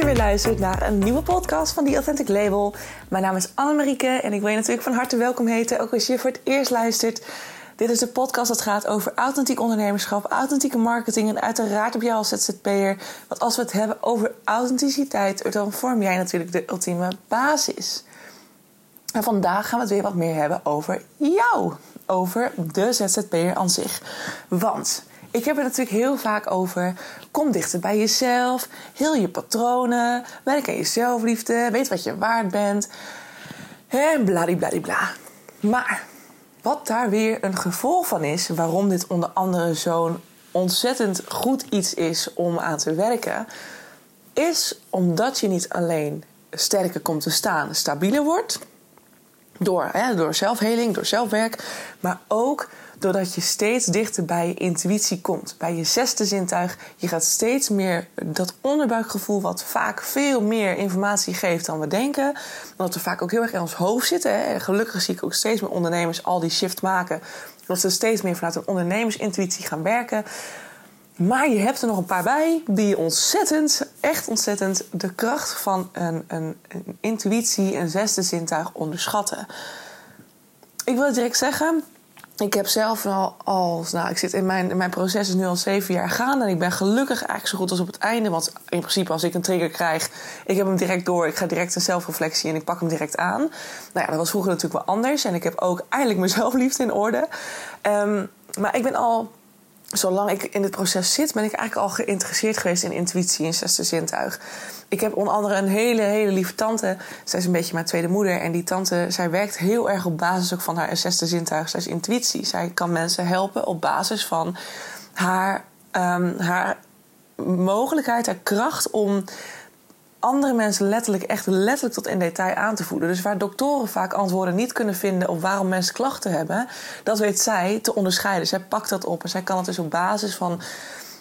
je weer luistert naar een nieuwe podcast van The Authentic Label. Mijn naam is Annemarieke en ik wil je natuurlijk van harte welkom heten, ook als je voor het eerst luistert. Dit is de podcast dat gaat over authentiek ondernemerschap, authentieke marketing en uiteraard op jou als ZZP'er. Want als we het hebben over authenticiteit, dan vorm jij natuurlijk de ultieme basis. En vandaag gaan we het weer wat meer hebben over jou, over de ZZP'er aan zich. Want ik heb het natuurlijk heel vaak over. Kom dichter bij jezelf. Heel je patronen. Werk aan je zelfliefde. Weet wat je waard bent. En bladibladibla. Maar wat daar weer een gevolg van is, waarom dit onder andere zo'n ontzettend goed iets is om aan te werken, is omdat je niet alleen sterker komt te staan, stabieler wordt. Door, hè, door zelfheling, door zelfwerk. Maar ook doordat je steeds dichter bij je intuïtie komt, bij je zesde zintuig. Je gaat steeds meer dat onderbuikgevoel, wat vaak veel meer informatie geeft dan we denken. Omdat we vaak ook heel erg in ons hoofd zitten. Hè. Gelukkig zie ik ook steeds meer ondernemers al die shift maken. Dat ze steeds meer vanuit een ondernemersintuïtie gaan werken. Maar je hebt er nog een paar bij die ontzettend, echt ontzettend, de kracht van een, een, een intuïtie, een zesde zintuig onderschatten. Ik wil direct zeggen, ik heb zelf al als, nou, ik zit in mijn, mijn proces is nu al zeven jaar gaan en ik ben gelukkig eigenlijk zo goed als op het einde. Want in principe, als ik een trigger krijg, ik heb hem direct door, ik ga direct een zelfreflectie en ik pak hem direct aan. Nou ja, dat was vroeger natuurlijk wel anders en ik heb ook eindelijk mijn zelfliefde in orde. Um, maar ik ben al zolang ik in dit proces zit, ben ik eigenlijk al geïnteresseerd geweest in intuïtie en zesde zintuig. Ik heb onder andere een hele, hele lieve tante. Zij is een beetje mijn tweede moeder. En die tante, zij werkt heel erg op basis ook van haar zesde zintuig. Zij is intuïtie. Zij kan mensen helpen op basis van haar, um, haar mogelijkheid, haar kracht om andere mensen letterlijk, echt letterlijk tot in detail aan te voelen. Dus waar doktoren vaak antwoorden niet kunnen vinden op waarom mensen klachten hebben, dat weet zij te onderscheiden. Zij pakt dat op en zij kan het dus op basis van.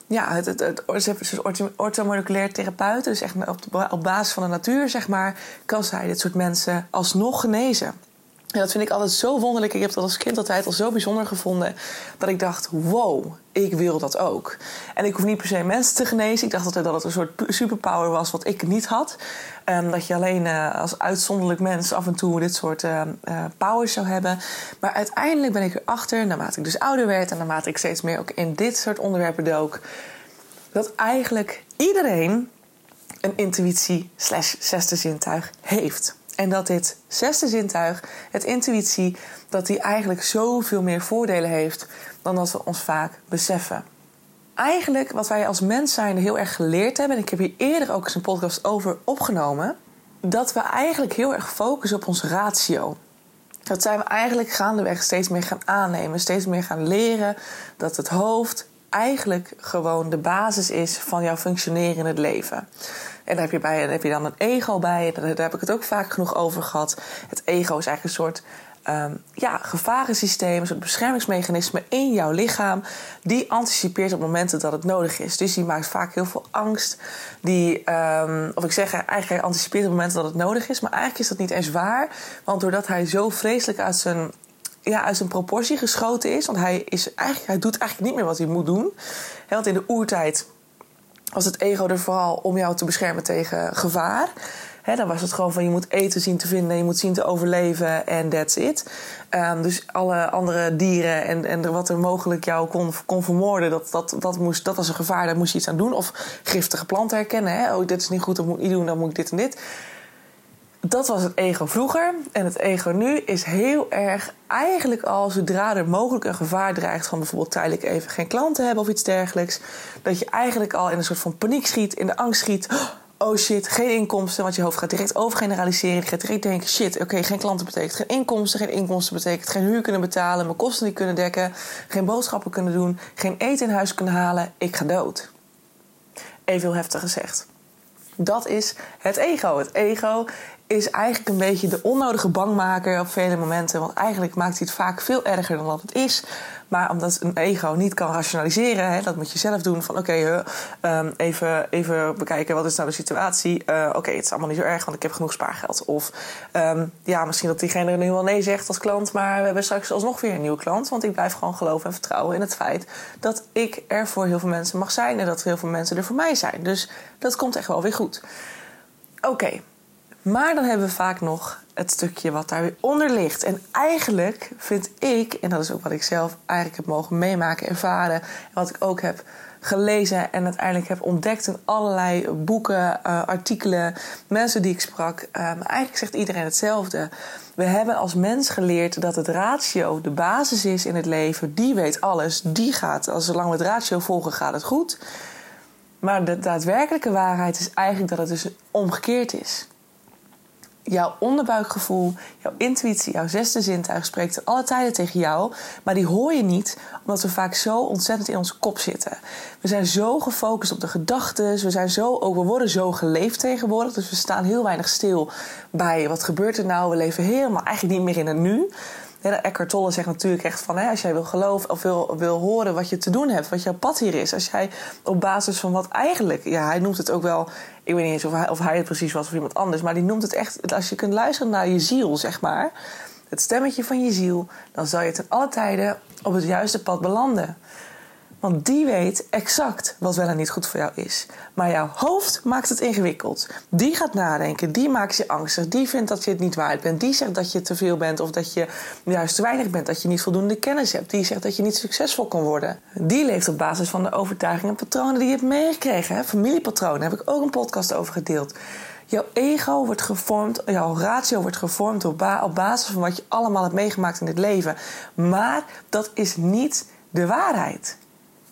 Ja, het, het, het, dus orthomoleculair therapeut, dus echt op, op basis van de natuur, zeg maar, kan zij dit soort mensen alsnog genezen. En dat vind ik altijd zo wonderlijk. Ik heb dat als kind altijd al zo bijzonder gevonden. Dat ik dacht, wow, ik wil dat ook. En ik hoef niet per se mensen te genezen. Ik dacht altijd dat het een soort superpower was wat ik niet had. Um, dat je alleen uh, als uitzonderlijk mens af en toe dit soort uh, powers zou hebben. Maar uiteindelijk ben ik erachter, naarmate ik dus ouder werd... en naarmate ik steeds meer ook in dit soort onderwerpen dook... dat eigenlijk iedereen een intuïtie slash zesde zintuig heeft. En dat dit zesde zintuig, het intuïtie, dat die eigenlijk zoveel meer voordelen heeft dan dat we ons vaak beseffen. Eigenlijk wat wij als mens zijn heel erg geleerd hebben, en ik heb hier eerder ook eens een podcast over opgenomen, dat we eigenlijk heel erg focussen op ons ratio. Dat zijn we eigenlijk gaandeweg steeds meer gaan aannemen, steeds meer gaan leren dat het hoofd eigenlijk gewoon de basis is van jouw functioneren in het leven. En daar heb je, bij, daar heb je dan een ego bij. Daar, heb ik het ook vaak genoeg over gehad. Het ego is eigenlijk een soort um, ja, gevarensysteem, een soort beschermingsmechanisme in jouw lichaam. Die anticipeert op momenten dat het nodig is. Dus die maakt vaak heel veel angst. Die, um, of ik zeg eigenlijk, hij anticipeert op momenten dat het nodig is. Maar eigenlijk is dat niet eens waar. Want doordat hij zo vreselijk uit zijn ja, uit zijn proportie geschoten is. Want hij, is eigenlijk, hij doet eigenlijk niet meer wat hij moet doen. want in de oertijd was het ego er vooral om jou te beschermen tegen gevaar. Dan was het gewoon van je moet eten zien te vinden, je moet zien te overleven en that's it. Um, dus alle andere dieren en, en wat er mogelijk jou kon, kon vermoorden, dat, dat, dat, moest, dat was een gevaar, daar moest je iets aan doen. Of giftige planten herkennen. Oh, dit is niet goed, dat moet ik niet doen, dan moet ik dit en dit. Dat was het ego vroeger. En het ego nu is heel erg eigenlijk al zodra er mogelijk een gevaar dreigt van bijvoorbeeld tijdelijk even geen klanten hebben of iets dergelijks. Dat je eigenlijk al in een soort van paniek schiet, in de angst schiet. Oh shit, geen inkomsten. Want je hoofd gaat direct overgeneraliseren. Je gaat direct denken: shit, oké, geen klanten betekent geen inkomsten. Geen inkomsten betekent geen huur kunnen betalen. Mijn kosten niet kunnen dekken. Geen boodschappen kunnen doen. Geen eten in huis kunnen halen. Ik ga dood. Even heel heftig gezegd. Dat is het ego. Het ego is eigenlijk een beetje de onnodige bangmaker op vele momenten. Want eigenlijk maakt hij het vaak veel erger dan wat het is. Maar omdat een ego niet kan rationaliseren, hè, dat moet je zelf doen. Van oké, okay, um, even, even bekijken wat is nou de situatie. Uh, oké, het is allemaal niet zo erg, want ik heb genoeg spaargeld. Of um, ja, misschien dat diegene nu wel nee zegt als klant. Maar we hebben straks alsnog weer een nieuwe klant. Want ik blijf gewoon geloven en vertrouwen in het feit dat ik er voor heel veel mensen mag zijn. En dat heel veel mensen er voor mij zijn. Dus dat komt echt wel weer goed. Oké, maar dan hebben we vaak nog het stukje wat daar weer onder ligt. En eigenlijk vind ik, en dat is ook wat ik zelf eigenlijk heb mogen meemaken, ervaren, en wat ik ook heb gelezen en uiteindelijk heb ontdekt in allerlei boeken, uh, artikelen, mensen die ik sprak. Uh, eigenlijk zegt iedereen hetzelfde. We hebben als mens geleerd dat het ratio de basis is in het leven. Die weet alles, die gaat, als zolang we het ratio volgen, gaat het goed. Maar de daadwerkelijke waarheid is eigenlijk dat het dus omgekeerd is jouw onderbuikgevoel, jouw intuïtie, jouw zesde zintuig spreekt er alle tijden tegen jou. Maar die hoor je niet, omdat we vaak zo ontzettend in onze kop zitten. We zijn zo gefocust op de gedachten. We, zijn zo, we worden zo geleefd tegenwoordig. Dus we staan heel weinig stil bij wat gebeurt er nou. We leven helemaal eigenlijk niet meer in het nu. Ja, Eckhart Tolle zegt natuurlijk echt van... Hè, als jij wil geloven of wil, wil horen wat je te doen hebt... wat jouw pad hier is. Als jij op basis van wat eigenlijk... Ja, hij noemt het ook wel... Ik weet niet eens of hij, of hij het precies was of iemand anders... maar die noemt het echt... Als je kunt luisteren naar je ziel, zeg maar... het stemmetje van je ziel... dan zal je ten alle tijden op het juiste pad belanden. Want die weet exact wat wel en niet goed voor jou is. Maar jouw hoofd maakt het ingewikkeld. Die gaat nadenken, die maakt je angstig, die vindt dat je het niet waard bent, die zegt dat je te veel bent of dat je juist te weinig bent, dat je niet voldoende kennis hebt, die zegt dat je niet succesvol kan worden. Die leeft op basis van de overtuigingen en patronen die je hebt meegekregen. Familiepatronen, daar heb ik ook een podcast over gedeeld. Jouw ego wordt gevormd, jouw ratio wordt gevormd op, op basis van wat je allemaal hebt meegemaakt in het leven. Maar dat is niet de waarheid.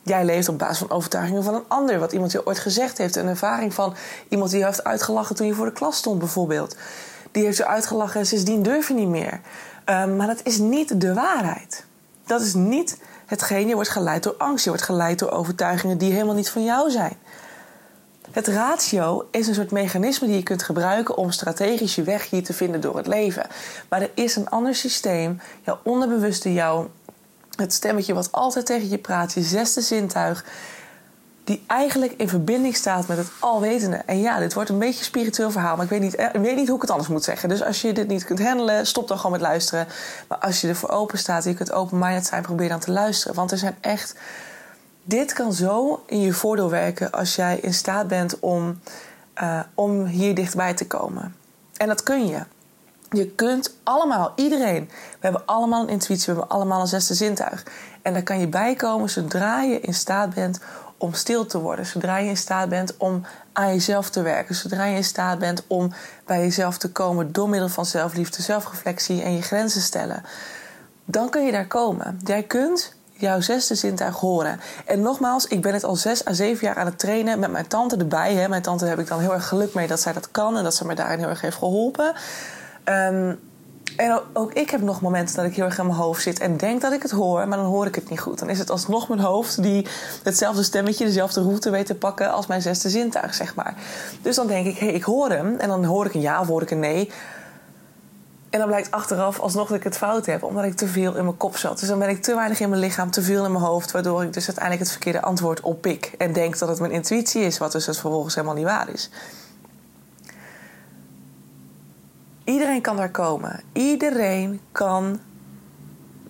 Jij leeft op basis van overtuigingen van een ander. Wat iemand je ooit gezegd heeft. Een ervaring van iemand die je heeft uitgelachen toen je voor de klas stond, bijvoorbeeld. Die heeft je uitgelachen en sindsdien durf je niet meer. Um, maar dat is niet de waarheid. Dat is niet hetgeen. Je wordt geleid door angst. Je wordt geleid door overtuigingen die helemaal niet van jou zijn. Het ratio is een soort mechanisme die je kunt gebruiken om strategisch je weg hier te vinden door het leven. Maar er is een ander systeem, jouw onderbewuste, jouw het stemmetje wat altijd tegen je praat, je zesde zintuig, die eigenlijk in verbinding staat met het alwetende. En ja, dit wordt een beetje een spiritueel verhaal, maar ik weet, niet, eh, ik weet niet hoe ik het anders moet zeggen. Dus als je dit niet kunt handelen, stop dan gewoon met luisteren. Maar als je ervoor open staat en je kunt open-minded zijn, probeer dan te luisteren. Want er zijn echt. Dit kan zo in je voordeel werken als jij in staat bent om, uh, om hier dichtbij te komen. En dat kun je. Je kunt allemaal, iedereen, we hebben allemaal een intuïtie, we hebben allemaal een zesde zintuig. En daar kan je bij komen zodra je in staat bent om stil te worden. Zodra je in staat bent om aan jezelf te werken. Zodra je in staat bent om bij jezelf te komen door middel van zelfliefde, zelfreflectie en je grenzen stellen. Dan kun je daar komen. Jij kunt jouw zesde zintuig horen. En nogmaals, ik ben het al zes à zeven jaar aan het trainen met mijn tante erbij. Hè. Mijn tante heb ik dan heel erg geluk mee dat zij dat kan en dat ze me daarin heel erg heeft geholpen. Ehm, en ook ik heb nog momenten dat ik heel erg in mijn hoofd zit en denk dat ik het hoor, maar dan hoor ik het niet goed. Dan is het alsnog mijn hoofd die hetzelfde stemmetje, dezelfde route weet te pakken als mijn zesde zintuig, zeg maar. Dus dan denk ik, hé, hey, ik hoor hem. En dan hoor ik een ja of hoor ik een nee. En dan blijkt achteraf alsnog dat ik het fout heb, omdat ik te veel in mijn kop zat. Dus dan ben ik te weinig in mijn lichaam, te veel in mijn hoofd, waardoor ik dus uiteindelijk het verkeerde antwoord oppik. En denk dat het mijn intuïtie is, wat dus vervolgens helemaal niet waar is. Iedereen kan daar komen. Iedereen kan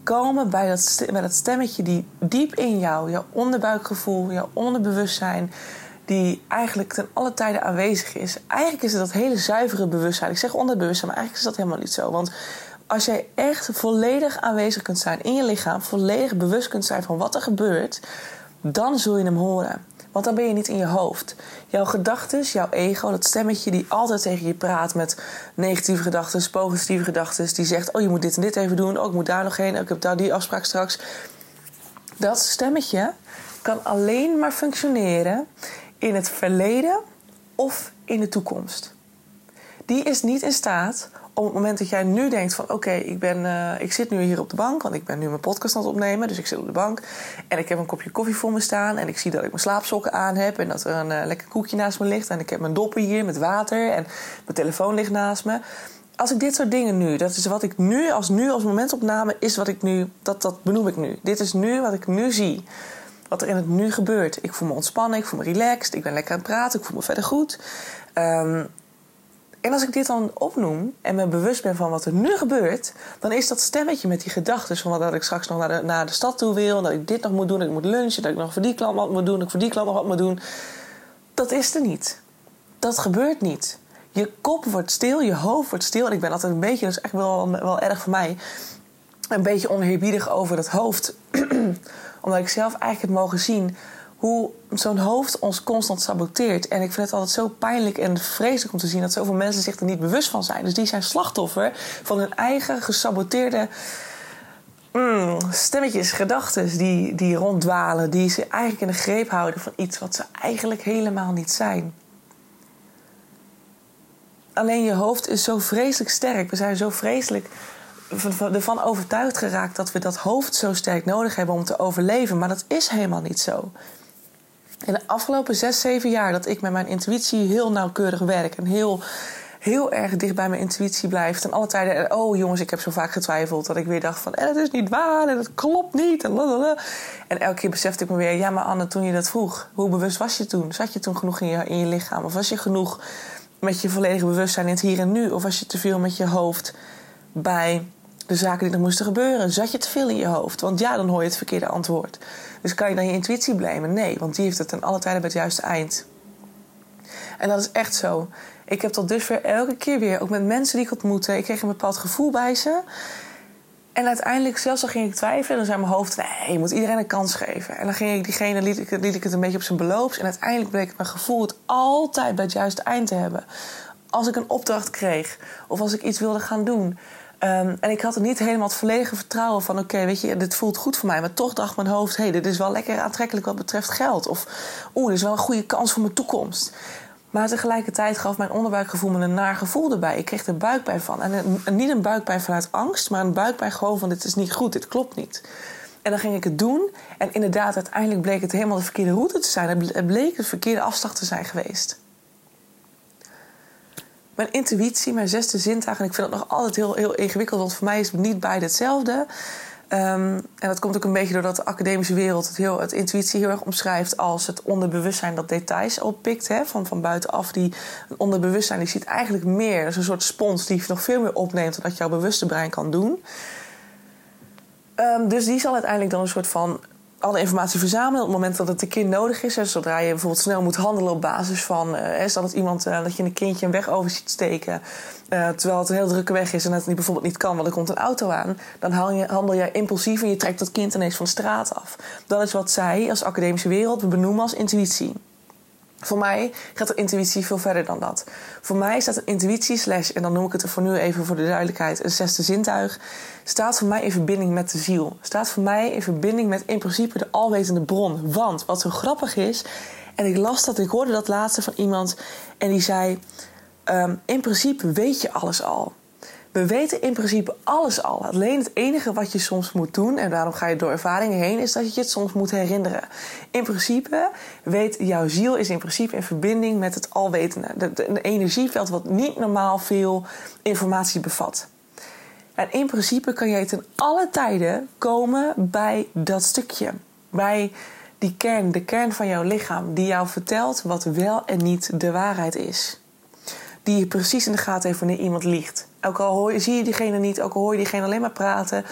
komen bij dat, stemmetje die diep in jou, jouw onderbuikgevoel, jouw onderbewustzijn, die eigenlijk ten alle tijden aanwezig is. Eigenlijk is het dat hele zuivere bewustzijn. Ik zeg onderbewustzijn, maar eigenlijk is dat helemaal niet zo. Want als jij echt volledig aanwezig kunt zijn in je lichaam, volledig bewust kunt zijn van wat er gebeurt, dan zul je hem horen. Want dan ben je niet in je hoofd. Jouw gedachten, jouw ego, dat stemmetje die altijd tegen je praat met negatieve gedachten, positieve gedachten, die zegt: Oh, je moet dit en dit even doen. Oh, ik moet daar nog heen. Ik heb daar die afspraak straks. Dat stemmetje kan alleen maar functioneren in het verleden of in de toekomst. Die is niet in staat op het moment dat jij nu denkt van oké, ik ik, uh, ik zit nu hier op de bank, want ik ben nu mijn podcast aan het opnemen, dus ik zit op de bank en ik heb een kopje koffie voor me staan en ik zie dat ik mijn slaapsokken aan heb en dat er een uh, lekker koekje naast me ligt en ik heb mijn doppen hier met water en mijn telefoon ligt naast me. Als ik dit soort dingen nu, dat is wat ik nu als nu als momentopname is wat ik nu, dat, dat benoem ik nu. Dit is nu wat ik nu zie. Wat er in het nu gebeurt. Ik voel me ontspannen, ik voel me relaxed, ik ben lekker aan het praten, ik voel me verder goed. Um, en als ik dit dan opnoem en me bewust ben van wat er nu gebeurt, dan is dat stemmetje met die gedachten van dat ik straks nog naar de, naar de stad toe wil, dat ik dit nog moet doen, dat ik moet lunchen, dat ik nog voor die klant wat moet doen, dat ik voor die klant nog wat moet doen. Dat is er niet. Dat gebeurt niet. Je kop wordt stil, je hoofd wordt stil. En ik ben altijd een beetje, dat is echt wel, wel erg voor mij, een beetje oneerbiedig over dat hoofd. Omdat ik zelf eigenlijk heb mogen zien hoe zo'n hoofd ons constant saboteert. En ik vind het altijd zo pijnlijk en vreselijk om te zien dat zoveel mensen zich er niet bewust van zijn. Dus die zijn slachtoffer van hun eigen gesaboteerde mm, stemmetjes, gedachten die, die ronddwalen, die ze eigenlijk in de greep houden van iets wat ze eigenlijk helemaal niet zijn. Alleen je hoofd is zo vreselijk sterk. We zijn zo vreselijk ervan overtuigd geraakt dat we dat hoofd zo sterk nodig hebben om te overleven. Maar dat is helemaal niet zo. In de afgelopen zes, zeven jaar dat ik met mijn intuïtie heel nauwkeurig werk en heel, heel erg dicht bij mijn intuïtie blijf. En alle tijden, oh jongens, ik heb zo vaak getwijfeld dat ik weer dacht van, eh, dat is niet waar en dat klopt niet. En, en elke keer besefte ik me weer, ja maar Anne, toen je dat vroeg, hoe bewust was je toen? Zat je toen genoeg in je, in je lichaam? Of was je genoeg met je volledige bewustzijn in het hier en nu? Of was je te veel met je hoofd bij de zaken die er moesten gebeuren? Zat je te veel in je hoofd? Want ja, dan hoor je het verkeerde antwoord. Dus kan je dan je intuïtie blamen? Nee, want die heeft het ten alle tijden bij het juiste eind. En dat is echt zo. Ik heb tot dusver elke keer weer, ook met mensen die ik ontmoette, ik kreeg een bepaald gevoel bij ze. En uiteindelijk, zelfs al ging ik twijfelen, dan zei mijn hoofd: nee, je moet iedereen een kans geven. En dan ging ik diegene, liet ik, liet ik het een beetje op zijn beloops. En uiteindelijk bleek mijn gevoel het altijd bij het juiste eind te hebben. Als ik een opdracht kreeg of als ik iets wilde gaan doen. Ehm, en ik had er niet helemaal het volledige vertrouwen van: oké, weet je, dit voelt goed voor mij. Maar toch dacht mijn hoofd: hé, hey, dit is wel lekker aantrekkelijk wat betreft geld. Of oeh, dit is wel een goede kans voor mijn toekomst. Maar tegelijkertijd gaf mijn onderbuikgevoel me een naar gevoel erbij. Ik kreeg er buikpijn van. En, niet een buikpijn vanuit angst, maar een buikpijn gewoon van: dit is niet goed, dit klopt niet. En dan ging ik het doen. En inderdaad, uiteindelijk bleek het helemaal de verkeerde route te zijn. Het bleek het verkeerde afslag te zijn geweest mijn intuïtie, mijn zesde zintuig. En ik vind dat nog altijd heel, heel ingewikkeld, want voor mij is het niet beide hetzelfde. Um, en dat komt ook een beetje doordat de academische wereld het, heel, het intuïtie heel erg omschrijft als het onderbewustzijn dat details oppikt. Hè, van, van buitenaf. Die, onderbewustzijn die ziet eigenlijk meer. Dat is een soort spons die nog veel meer opneemt dan dat jouw bewuste brein kan doen. Um, dus die zal uiteindelijk dan een soort van alle informatie verzamelen op het moment dat het een kind nodig is. zodra je bijvoorbeeld snel moet handelen op basis van... Uh, stel dat, iemand, uh, dat je een kindje een weg over ziet steken... Uh, terwijl het een heel drukke weg is en het bijvoorbeeld niet kan... want er komt een auto aan... dan handel je impulsief en je trekt dat kind ineens van de straat af. Dat is wat zij als academische wereld benoemen als intuïtie. Voor mij gaat de intuïtie veel verder dan dat. Voor mij staat een intuïtie slash, en dan noem ik het er voor nu even voor de duidelijkheid, een zesde zintuig, staat voor mij in verbinding met de ziel. Staat voor mij in verbinding met in principe de alwetende bron. Want wat zo grappig is, en ik las dat, ik hoorde dat laatste van iemand en die zei, um, in principe weet je alles al. We weten in principe alles al. Alleen het enige wat je soms moet doen, en daarom ga je door ervaringen heen, is dat je het soms moet herinneren. In principe weet jouw ziel is in principe in verbinding met het alwetende. Een energieveld wat niet normaal veel informatie bevat. En in principe kan jij ten alle tijden komen bij dat stukje. Bij die kern, de kern van jouw lichaam, die jou vertelt wat wel en niet de waarheid is. Die je precies in de gaten heeft wanneer iemand liegt. Ook al hoor, zie je diegene niet, ook al hoor je diegene alleen maar praten.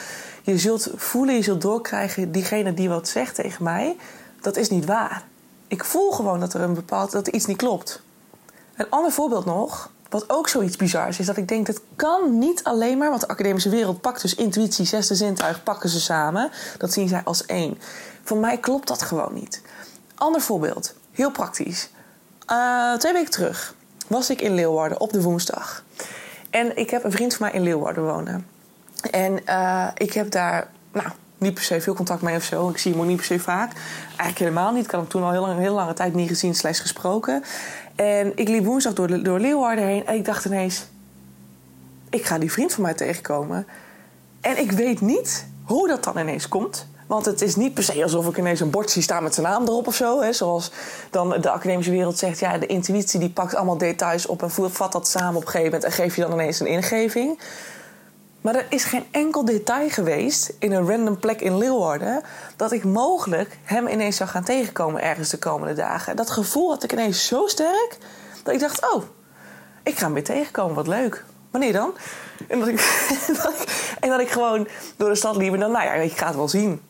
Je zult voelen, je zult doorkrijgen, diegene die wat zegt tegen mij, dat is niet waar. Ik voel gewoon dat er een bepaald, dat er iets niet klopt. Een ander voorbeeld nog, wat ook zoiets bizars is, dat ik denk dat kan niet alleen maar, want de academische wereld pakt dus intuïtie, zesde zintuig, pakken ze samen. Dat zien zij als één. Voor mij klopt dat gewoon niet. Ander voorbeeld, heel praktisch. Uh, twee weken terug was ik in Leeuwarden op de woensdag. En ik heb een vriend van mij in Leeuwarden wonen. En uh, ik heb daar, nou, niet per se veel contact mee of zo. Ik zie hem ook niet per se vaak. Eigenlijk helemaal niet. Ik had hem toen al heel lang, hele lange tijd niet gezien, slechts gesproken. En ik liep woensdag door, door Leeuwarden heen en ik dacht ineens... ik ga die vriend van mij tegenkomen. En ik weet niet hoe dat dan ineens komt. Want het is niet per se alsof ik ineens een bord zie staan met zijn naam erop of zo. Hè. Zoals dan de academische wereld zegt, ja, de intuïtie die pakt allemaal details op en vat dat samen op een gegeven moment en geeft je dan ineens een ingeving. Maar er is geen enkel detail geweest in een random plek in Leeuwarden dat ik mogelijk hem ineens zou gaan tegenkomen ergens de komende dagen. Dat gevoel had ik ineens zo sterk dat ik dacht: oh, ik ga hem weer tegenkomen, wat leuk. Wanneer dan? En dat ik, en dat ik gewoon door de stad liep en dan, nou ja, ik ga het wel zien.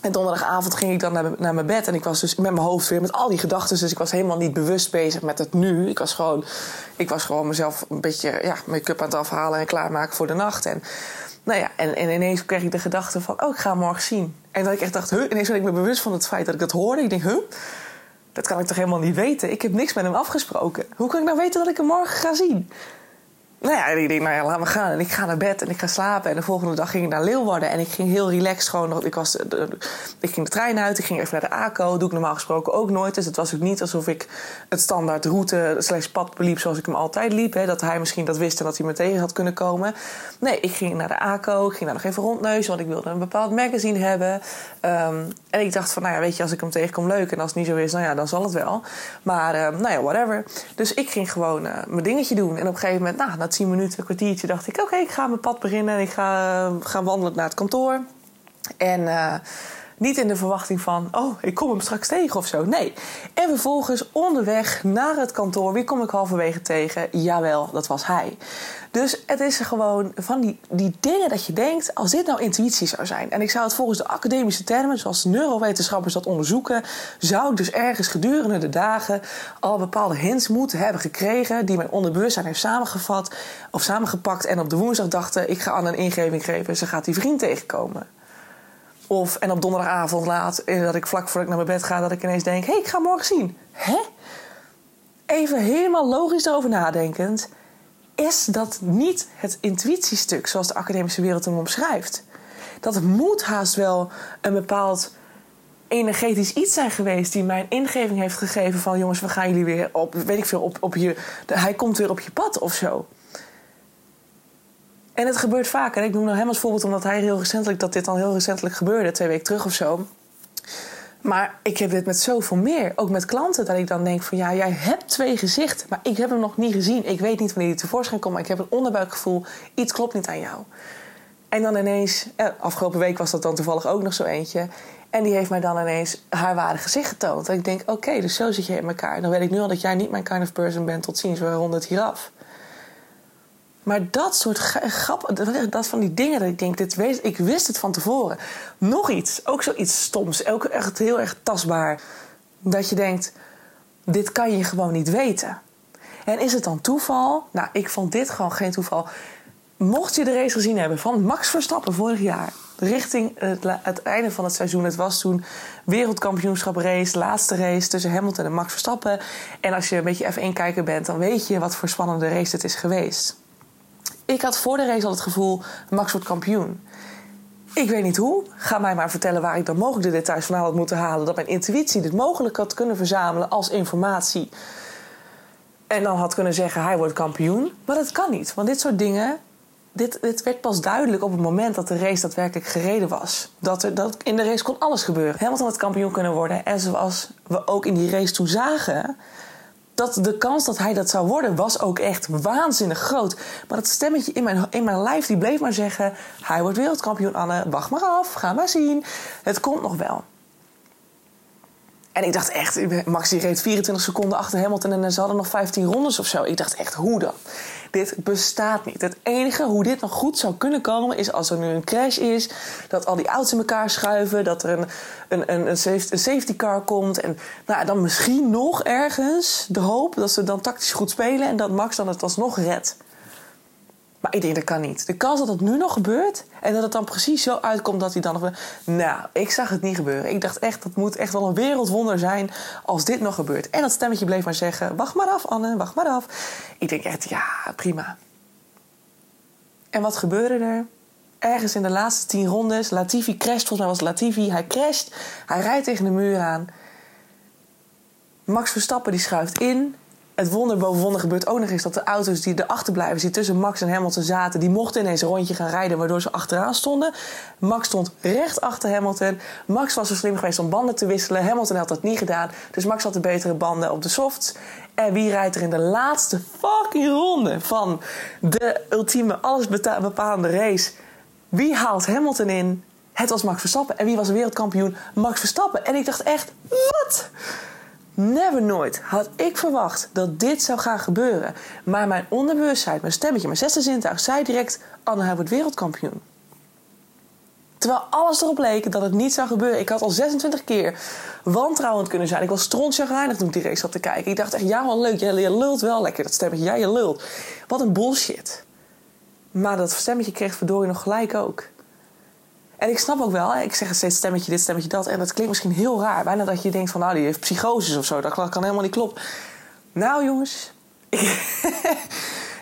En donderdagavond ging ik dan naar, naar mijn bed. En ik was dus met mijn hoofd weer met al die gedachten. Dus ik was helemaal niet bewust bezig met het nu. Ik was gewoon, ik was gewoon mezelf een beetje ja, make-up aan het afhalen en klaarmaken voor de nacht. En, nou ja, en, en ineens kreeg ik de gedachte van, oh, ik ga morgen zien. En dat ik echt dacht, huh, ineens werd ik me bewust van het feit dat ik dat hoorde. Ik denk, huh, dat kan ik toch helemaal niet weten? Ik heb niks met hem afgesproken. Hoe kan ik nou weten dat ik hem morgen ga zien? Nou ja, ik denk, nou ja, laat me gaan. En ik ga naar bed en ik ga slapen. En de volgende dag ging ik naar Leeuwarden. En ik ging heel relaxed gewoon. Ik, was, ik ging de trein uit, ik ging even naar de ACO. doe ik normaal gesproken ook nooit. Dus het was ook niet alsof ik het standaard route slash pad beliep zoals ik hem altijd liep. Hè, dat hij misschien dat wist en dat hij me tegen had kunnen komen. Nee, ik ging naar de ACO. Ik ging daar nog even rondneuzen, want ik wilde een bepaald magazine hebben. Ehm, en ik dacht van, nou ja, weet je, als ik hem tegenkom, leuk. En als het niet zo is, nou ja, dan zal het wel. Maar, uh, nou ja, whatever. Dus ik ging gewoon uh, mijn dingetje doen. En op een gegeven moment, nou, tien minuten, een kwartiertje, dacht ik... oké, ik ga mijn pad beginnen en ik ga, uh, gaan wandelen naar het kantoor. En uh, niet in de verwachting van, oh, ik kom hem straks tegen of zo. Nee. En vervolgens onderweg naar het kantoor, wie kom ik halverwege tegen? Jawel, dat was hij. Dus het is gewoon van die, die dingen dat je denkt, als dit nou intuïtie zou zijn. En ik zou het volgens de academische termen, zoals neurowetenschappers dat onderzoeken, zou ik dus ergens gedurende de dagen al bepaalde hints moeten hebben gekregen. die mijn onderbewustzijn heeft samengevat of samengepakt. En op de woensdag dachten, ik ga aan een ingeving geven, ze gaat die vriend tegenkomen. Of, en op donderdagavond laat, eh, dat ik vlak voordat ik naar mijn bed ga, dat ik ineens denk: hé, hey, ik ga morgen zien. Hè? Even helemaal logisch erover nadenkend, is dat niet het intuïtiestuk zoals de academische wereld hem omschrijft. Dat moet haast wel een bepaald energetisch iets zijn geweest die mij een ingeving heeft gegeven van jongens, we gaan jullie weer op, weet ik veel, op, op je, hij komt weer op je pad of zo. En het gebeurt vaker. Ik noem nou hem als voorbeeld omdat hij heel recentelijk, dat dit al heel recentelijk gebeurde, twee weken terug of zo. Maar ik heb dit met zoveel meer. Ook met klanten, dat ik dan denk van ja, jij hebt twee gezichten, maar ik heb hem nog niet gezien. Ik weet niet wanneer hij tevoorschijn komt, maar ik heb een onderbuikgevoel. Iets klopt niet aan jou. En dan ineens, eh, afgelopen week was dat dan toevallig ook nog zo eentje. En die heeft mij dan ineens haar ware gezicht getoond. En ik denk, oké, dus zo zit je in elkaar. Dan weet ik nu al dat jij niet mijn kind of person bent. Tot ziens, we ronden het hier af. Maar dat soort grappen, dat van die dingen dat ik denk, dit ik wist het van tevoren. Nog iets, ook zoiets stoms, ook echt heel erg tastbaar. Dat je denkt, dit kan je gewoon niet weten. En is het dan toeval? Nou, ik vond dit gewoon geen toeval. Mocht je de race gezien hebben van Max Verstappen vorig jaar, richting het, het einde van het seizoen. Het was toen wereldkampioenschap race, laatste race tussen Hamilton en Max Verstappen. En als je een beetje F1 kijker bent, dan weet je wat voor spannende race het is geweest. Ik had voor de race al het gevoel, Max wordt kampioen. Ik weet niet hoe. Ga mij maar vertellen waar ik dan mogelijk de details van had moeten halen. Dat mijn intuïtie dit mogelijk had kunnen verzamelen als informatie. En dan had kunnen zeggen, hij wordt kampioen. Maar dat kan niet. Want dit soort dingen, dit, dit werd pas duidelijk op het moment dat de race daadwerkelijk gereden was. Dat, er, dat in de race kon alles gebeuren. Hamilton had kampioen kunnen worden. En zoals we ook in die race toen zagen dat de kans dat hij dat zou worden was ook echt waanzinnig groot. Maar dat stemmetje in mijn, in mijn lijf die bleef maar zeggen: Hij wordt wereldkampioen, Anne. Wacht maar af, ga maar zien. Het komt nog wel. En ik dacht echt, Max die reed 24 seconden achter Hamilton en ze hadden nog 15 rondes of zo. Ik dacht echt, hoe dan? Dit bestaat niet. Het enige hoe dit nog goed zou kunnen komen is als er nu een crash is, dat al die auto's in elkaar schuiven, dat er een, een, een, een, safety, car komt en nou, dan misschien nog ergens de hoop dat ze dan tactisch goed spelen en dat Max dan het alsnog redt. Maar ik denk dat kan niet. De kans dat het nu nog gebeurt en dat het dan precies zo uitkomt dat hij dan. Nou, ik zag het niet gebeuren. Ik dacht echt, dat moet echt wel een wereldwonder zijn als dit nog gebeurt. En dat stemmetje bleef maar zeggen: Wacht maar af, Anne, wacht maar af. Ik denk echt, ja, prima. En wat gebeurde er? Ergens in de laatste tien rondes, Latifi crasht, volgens mij was Latifi, hij crasht, hij rijdt tegen de muur aan. Max Verstappen die schuift in het wonder boven wonder gebeurt ook nog eens dat de auto's die erachter blijven, die tussen Max en Hamilton zaten, die mochten ineens een rondje gaan rijden, waardoor ze achteraan stonden. Max stond recht achter Hamilton. Max was zo slim geweest om banden te wisselen. Hamilton had dat niet gedaan. Dus Max had de betere banden op de softs. En wie rijdt er in de laatste fucking ronde van de ultieme allesbepalende race? Wie haalt Hamilton in? Het was Max Verstappen. En wie was wereldkampioen? Max Verstappen. En ik dacht echt, wat? Never nooit had ik verwacht dat dit zou gaan gebeuren. Maar mijn onderbewustzijn, mijn stemmetje, mijn zesde zintuig zei direct: Anne, hij wordt wereldkampioen. Terwijl alles erop leek dat het niet zou gebeuren. Ik had al 26 keer wantrouwend kunnen zijn. Ik was strontjagrijnig toen ik die race zat te kijken. Ik dacht echt, ja wel leuk, je lult wel lekker dat stemmetje. Ja, je lult. Wat een bullshit. Maar dat stemmetje kreeg verdorie nog gelijk ook. En ik snap ook wel, ik zeg steeds stemmetje dit, stemmetje dat. En dat klinkt misschien heel raar. Bijna dat je denkt van, nou, die heeft psychoses of zo. Dat kan helemaal niet kloppen. Nou, jongens.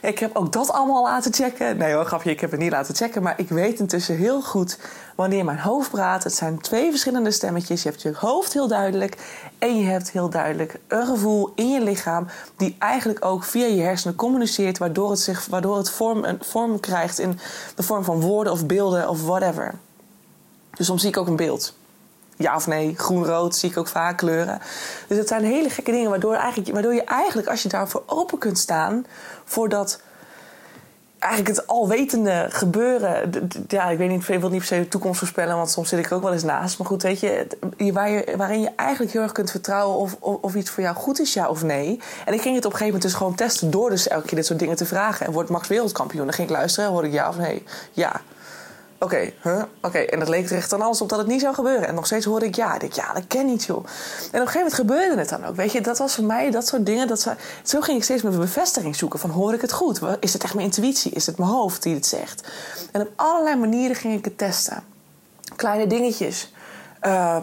Ik, heb ook dat allemaal laten checken. Nee hoor, grapje, ik heb het niet laten checken. Maar ik weet intussen heel goed wanneer mijn hoofd praat. Het zijn twee verschillende stemmetjes. Je hebt je hoofd heel duidelijk. En je hebt heel duidelijk een gevoel in je lichaam. Die eigenlijk ook via je hersenen communiceert. Waardoor het, zich, waardoor het vorm, een vorm krijgt in de vorm van woorden of beelden of whatever. Dus soms zie ik ook een beeld. Ja of nee, groen-rood zie ik ook vaak kleuren. Dus dat zijn hele gekke dingen waardoor, eigenlijk, waardoor je eigenlijk, als je daarvoor open kunt staan, voor dat eigenlijk het alwetende gebeuren. Ja, ik weet niet, ik wil niet per se de toekomst voorspellen, want soms zit ik ook wel eens naast. Maar goed, weet je, waar je waarin je eigenlijk heel erg kunt vertrouwen of, of, of, iets voor jou goed is, ja of nee. En ik ging het op een gegeven moment dus gewoon testen door dus elke keer dit soort dingen te vragen. En wordt Max wereldkampioen? Dan ging ik luisteren en hoorde ik ja of nee. Ja. Oké, huh? oké. En dat leek er echt dan alles op dat het niet zou gebeuren. En nog steeds hoorde ik ja. Ik denk, ja, dat ken niet, joh. En op een gegeven moment gebeurde het dan ook. Weet je, dat was voor mij dat soort dingen. Dat zo ging ik steeds mijn bevestiging zoeken. Van, hoor ik het goed? Is het echt mijn intuïtie? Is het mijn hoofd die het zegt? En op allerlei manieren ging ik het testen. Kleine dingetjes. Uh,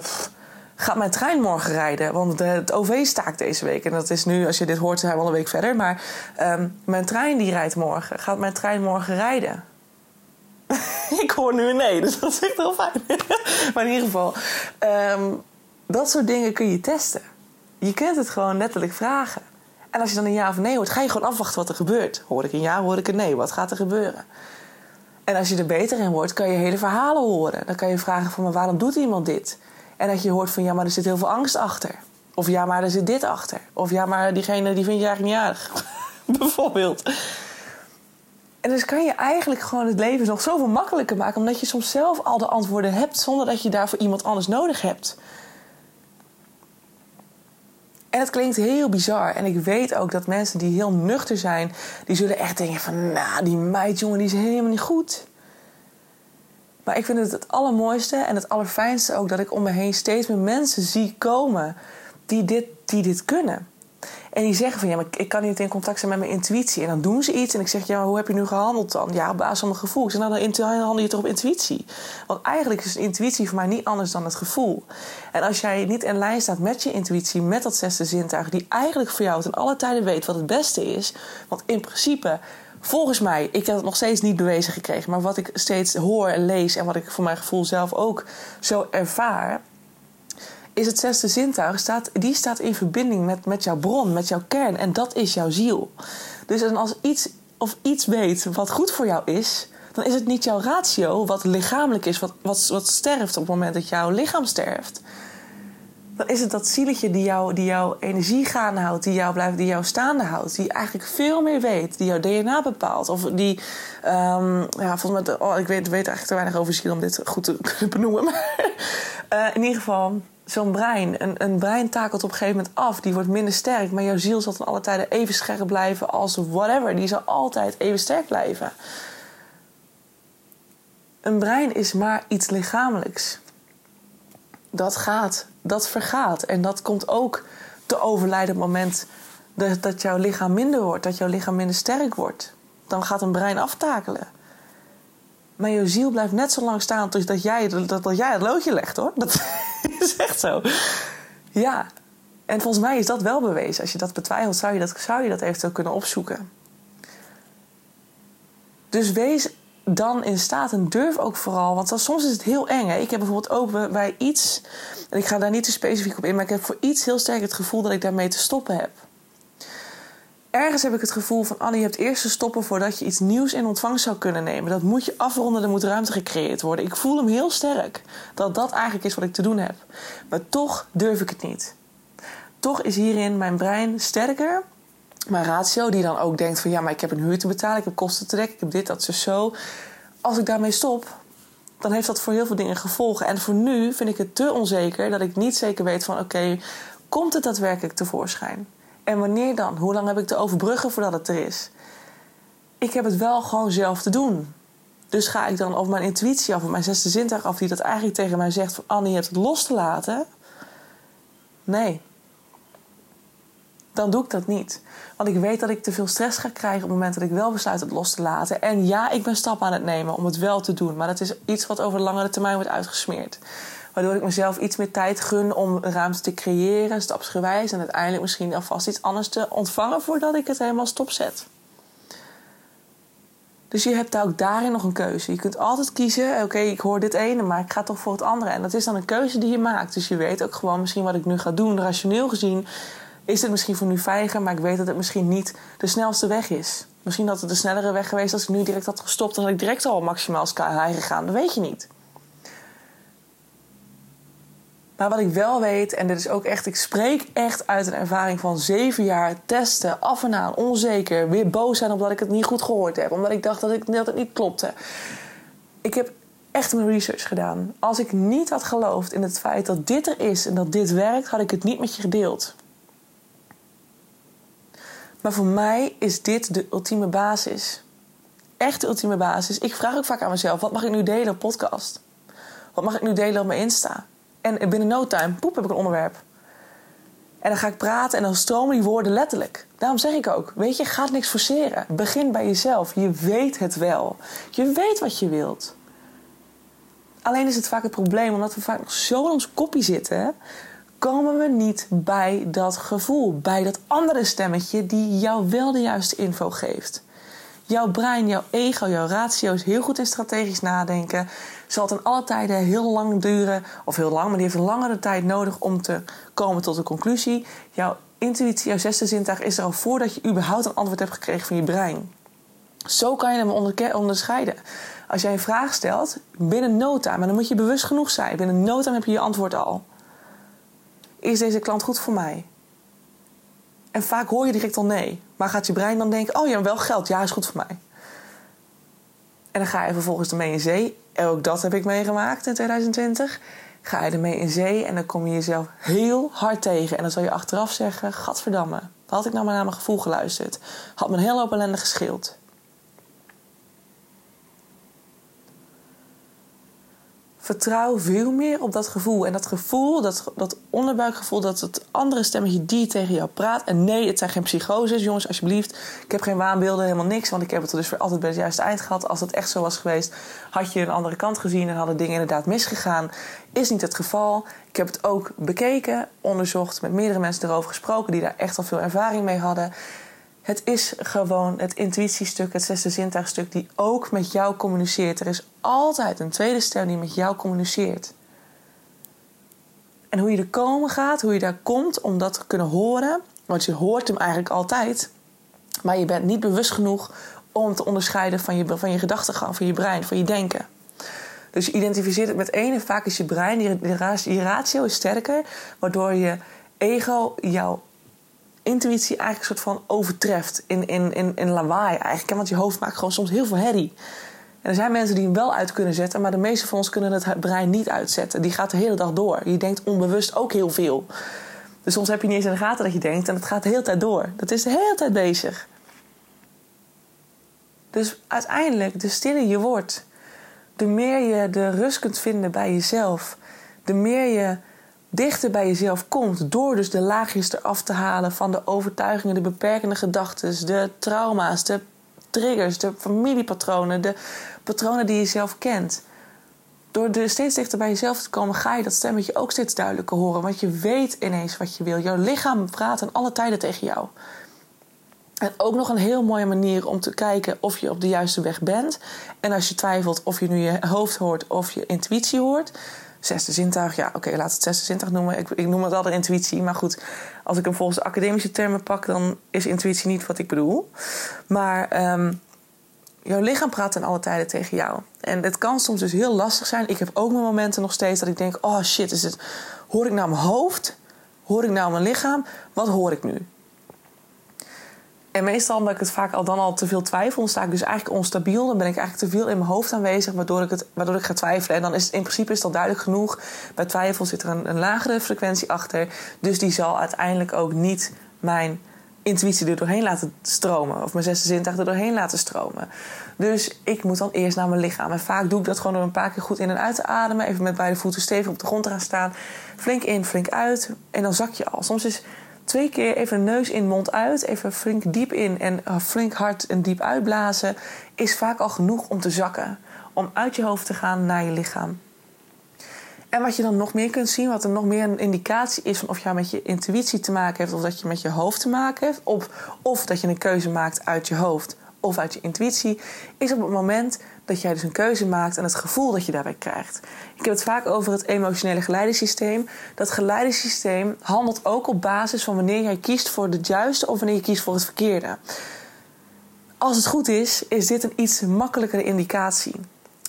gaat mijn trein morgen rijden? Want het OV staakt deze week. En dat is nu, als je dit hoort, zijn we al een week verder. Maar um, mijn trein die rijdt morgen. Gaat mijn trein morgen rijden? ik hoor nu een nee, dus dat is echt heel fijn. maar in ieder geval, um, dat soort dingen kun je testen. Je kunt het gewoon letterlijk vragen. En als je dan een ja of nee hoort, ga je gewoon afwachten wat er gebeurt. Hoor ik een ja, hoor ik een nee, wat gaat er gebeuren? En als je er beter in wordt, kan je hele verhalen horen. Dan kan je vragen van, maar waarom doet iemand dit? En dat je hoort van, ja, maar er zit heel veel angst achter. Of ja, maar er zit dit achter. Of ja, maar diegene die vind je eigenlijk niet aardig. Bijvoorbeeld. En dus kan je eigenlijk gewoon het leven nog zoveel makkelijker maken, omdat je soms zelf al de antwoorden hebt zonder dat je daarvoor iemand anders nodig hebt. En het klinkt heel bizar. En ik weet ook dat mensen die heel nuchter zijn, die zullen echt denken van, nou, die meid, jongen, die is helemaal niet goed. Maar ik vind het het allermooiste en het allerfijnste ook dat ik om me heen steeds meer mensen zie komen die dit, die dit kunnen. En die zeggen van ja, maar ik kan niet in contact zijn met mijn intuïtie. En dan doen ze iets en ik zeg ja, maar hoe heb je nu gehandeld dan? Ja, op basis van mijn gevoel. Ik zeg nou, dan handel je toch op intuïtie. Want eigenlijk is intuïtie voor mij niet anders dan het gevoel. En als jij niet in lijn staat met je intuïtie, met dat zesde zintuig, die eigenlijk voor jou ten alle tijden weet wat het beste is. Want in principe volgens mij, ik heb het nog steeds niet bewezen gekregen, maar wat ik steeds hoor en lees en wat ik voor mijn gevoel zelf ook zo ervaar, is het zesde zintuig, staat, die staat in verbinding met, met jouw bron, met jouw kern. En dat is jouw ziel. Dus als iets of iets weet wat goed voor jou is, dan is het niet jouw ratio wat lichamelijk is, wat, wat, sterft op het moment dat jouw lichaam sterft. Dan is het dat zieletje die, jou, die jouw energie gaande houdt, die jou, blijft, die jou staande houdt, die eigenlijk veel meer weet, die jouw DNA bepaalt. Of die, um, ja, volgens mij, oh, ik weet, weet eigenlijk te weinig over ziel om dit goed te kunnen benoemen. Maar uh, in ieder geval, zo'n brein, een, een brein takelt op een gegeven moment af. Die wordt minder sterk, maar jouw ziel zal dan alle tijden even scherp blijven als whatever. Die zal altijd even sterk blijven. Een brein is maar iets lichamelijks. Dat gaat, dat vergaat. En dat komt ook te overlijden op het moment dat, jouw lichaam minder wordt, dat jouw lichaam minder sterk wordt. Dan gaat een brein aftakelen. Maar je ziel blijft net zo lang staan tot jij, dat, dat jij het loodje legt hoor. Dat zo. Ja. En volgens mij is dat wel bewezen. Als je dat betwijfelt, zou je dat, zou je dat eventueel kunnen opzoeken. Dus wees dan in staat en durf ook vooral. Want soms is het heel eng. Hè? Ik heb bijvoorbeeld ook bij iets. En ik ga daar niet te specifiek op in. Maar ik heb voor iets heel sterk het gevoel dat ik daarmee te stoppen heb ergens heb ik het gevoel van Annie, je hebt eerst te stoppen voordat je iets nieuws in ontvangst zou kunnen nemen. Dat moet je afronden, er moet ruimte gecreëerd worden. Ik voel hem heel sterk dat dat eigenlijk is wat ik te doen heb. Maar toch durf ik het niet. Toch is hierin mijn brein sterker. Mijn ratio, die dan ook denkt van ja, maar ik heb een huur te betalen, ik heb kosten te dekken, ik heb dit, dat, zo, zo. Als ik daarmee stop, dan heeft dat voor heel veel dingen gevolgen. En voor nu vind ik het te onzeker dat ik niet zeker weet van oké, komt het daadwerkelijk tevoorschijn? En wanneer dan? Hoe lang heb ik te overbruggen voordat het er is? Ik heb het wel gewoon zelf te doen. Dus ga ik dan op mijn intuïtie af, op mijn zesde zintuig af, die dat eigenlijk tegen mij zegt: van Annie, je hebt het los te laten. Nee. Dan doe ik dat niet. Want ik weet dat ik te veel stress ga krijgen op het moment dat ik wel besluit het los te laten. En ja, ik ben stappen aan het nemen om het wel te doen. Maar dat is iets wat over de langere termijn wordt uitgesmeerd. Waardoor ik mezelf iets meer tijd gun om ruimte te creëren, stapsgewijs. En uiteindelijk misschien alvast iets anders te ontvangen voordat ik het helemaal stopzet. Dus je hebt ook daarin nog een keuze. Je kunt altijd kiezen, oké, ik hoor dit ene, maar ik ga toch voor het andere. En dat is dan een keuze die je maakt. Dus je weet ook gewoon misschien wat ik nu ga doen, rationeel gezien. Is het misschien voor nu veiliger, maar ik weet dat het misschien niet de snelste weg is. Misschien dat het de snellere weg geweest als ik nu direct had gestopt. Had ik direct al maximaal sky high gegaan. Dat weet je niet. Maar wat ik wel weet, en dit is ook echt, ik spreek echt uit een ervaring van zeven jaar testen, af en aan, onzeker, weer boos zijn omdat ik het niet goed gehoord heb, omdat ik dacht dat, ik, dat het niet klopte. Ik heb echt mijn research gedaan. Als ik niet had geloofd in het feit dat dit er is en dat dit werkt, had ik het niet met je gedeeld. Maar voor mij is dit de ultieme basis. Echt de ultieme basis. Ik vraag ook vaak aan mezelf: wat mag ik nu delen op podcast? Wat mag ik nu delen op mijn Insta? En binnen no time, poep, heb ik een onderwerp. En dan ga ik praten en dan stromen die woorden letterlijk. Daarom zeg ik ook, weet je, ga niks forceren. Begin bij jezelf. Je weet het wel. Je weet wat je wilt. Alleen is het vaak het probleem, omdat we vaak nog zo in ons kopje zitten, komen we niet bij dat gevoel, bij dat andere stemmetje die jou wel de juiste info geeft. Jouw brein, jouw ego, jouw ratio is heel goed in strategisch nadenken. Zal het in alle tijden heel lang duren, of heel lang, maar die heeft een langere tijd nodig om te komen tot een conclusie. Jouw intuïtie, jouw zesde zintuig is er al voordat je überhaupt een antwoord hebt gekregen van je brein. Zo kan je hem onderscheiden. Als jij een vraag stelt, binnen no time, maar dan moet je bewust genoeg zijn. Binnen no time heb je je antwoord al. Is deze klant goed voor mij? En vaak hoor je direct al nee. Maar gaat je brein dan denken: oh ja, wel geld, ja, is goed voor mij. En dan ga je vervolgens ermee in zee. Ook dat heb ik meegemaakt in 2020. Ga je ermee in zee en dan kom je jezelf heel hard tegen. En dan zal je achteraf zeggen: Gadverdamme, had ik nou maar naar mijn gevoel geluisterd? Had me een hele hoop ellende gescheeld. Vertrouw veel meer op dat gevoel. En dat gevoel, dat, dat onderbuikgevoel, dat het andere stemmetje die tegen jou praat. En nee, het zijn geen psychoses, jongens, alsjeblieft. Ik heb geen waanbeelden, helemaal niks. Want ik heb het er dus voor altijd bij het juiste eind gehad. Als het echt zo was geweest, had je een andere kant gezien en hadden dingen inderdaad misgegaan. Is niet het geval. Ik heb het ook bekeken, onderzocht, met meerdere mensen erover gesproken die daar echt al veel ervaring mee hadden. Het is gewoon het intuïtiestuk, het zesde zintuigstuk, die ook met jou communiceert. Er is altijd een tweede stem die met jou communiceert. En hoe je er komen gaat, hoe je daar komt om dat te kunnen horen, want je hoort hem eigenlijk altijd, maar je bent niet bewust genoeg om te onderscheiden van je, van je gedachtegang, van je brein, van je denken. Dus je identificeert het met één en vaak is je brein, je ratio is sterker, waardoor je ego jouw intuïtie eigenlijk een soort van overtreft in, in, in, in lawaai eigenlijk. Want je hoofd maakt gewoon soms heel veel herrie. En er zijn mensen die hem wel uit kunnen zetten, maar de meeste van ons kunnen het brein niet uitzetten. Die gaat de hele dag door. Je denkt onbewust ook heel veel. Dus soms heb je niet eens in de gaten dat je denkt en het gaat de hele tijd door. Dat is de hele tijd bezig. Dus uiteindelijk, de stiller je wordt, de meer je de rust kunt vinden bij jezelf, de meer je dichter bij jezelf komt. Door dus de laagjes eraf te halen van de overtuigingen, de beperkende gedachten, de trauma's, de triggers, de familiepatronen, de patronen die je zelf kent. Door er steeds dichter bij jezelf te komen, ga je dat stemmetje ook steeds duidelijker horen. Want je weet ineens wat je wil. Jouw lichaam praat in alle tijden tegen jou. En ook nog een heel mooie manier om te kijken of je op de juiste weg bent. En als je twijfelt of je nu je hoofd hoort of je intuïtie hoort, Zesde zintuig, ja, oké, laat het zesde zintuig noemen. Ik, ik noem het altijd intuïtie, maar goed, als ik hem volgens de academische termen pak, dan is intuïtie niet wat ik bedoel. Maar um, jouw lichaam praat in alle tijden tegen jou. En het kan soms dus heel lastig zijn. Ik heb ook mijn momenten nog steeds dat ik denk: oh shit, is het, hoor ik nou mijn hoofd? Hoor ik nou mijn lichaam? Wat hoor ik nu? En meestal omdat ik het vaak al dan al te veel twijfel, dan sta ik dus eigenlijk onstabiel. Dan ben ik eigenlijk te veel in mijn hoofd aanwezig, waardoor ik, het, waardoor ik ga twijfelen. En dan is het in principe is al duidelijk genoeg. Bij twijfel zit er een, een lagere frequentie achter. Dus die zal uiteindelijk ook niet mijn intuïtie er doorheen laten stromen. Of mijn zesde zintuig er doorheen laten stromen. Dus ik moet dan eerst naar mijn lichaam. En vaak doe ik dat gewoon door een paar keer goed in en uit te ademen. Even met beide voeten stevig op de grond te gaan staan. Flink in, flink uit. En dan zak je al. Soms is twee keer even neus in, mond uit. Even flink diep in en uh, flink hard en diep uitblazen. Is vaak al genoeg om te zakken. Om uit je hoofd te gaan naar je lichaam. En wat je dan nog meer kunt zien, wat er nog meer een indicatie is van of je met je intuïtie te maken heeft of dat je met je hoofd te maken heeft, of, of dat je een keuze maakt uit je hoofd of uit je intuïtie, is op het moment dat jij dus een keuze maakt en het gevoel dat je daarbij krijgt. Ik heb het vaak over het emotionele geleidensysteem. Dat geleidensysteem handelt ook op basis van wanneer jij kiest voor het juiste of wanneer je kiest voor het verkeerde. Als het goed is, is dit een iets makkelijkere indicatie.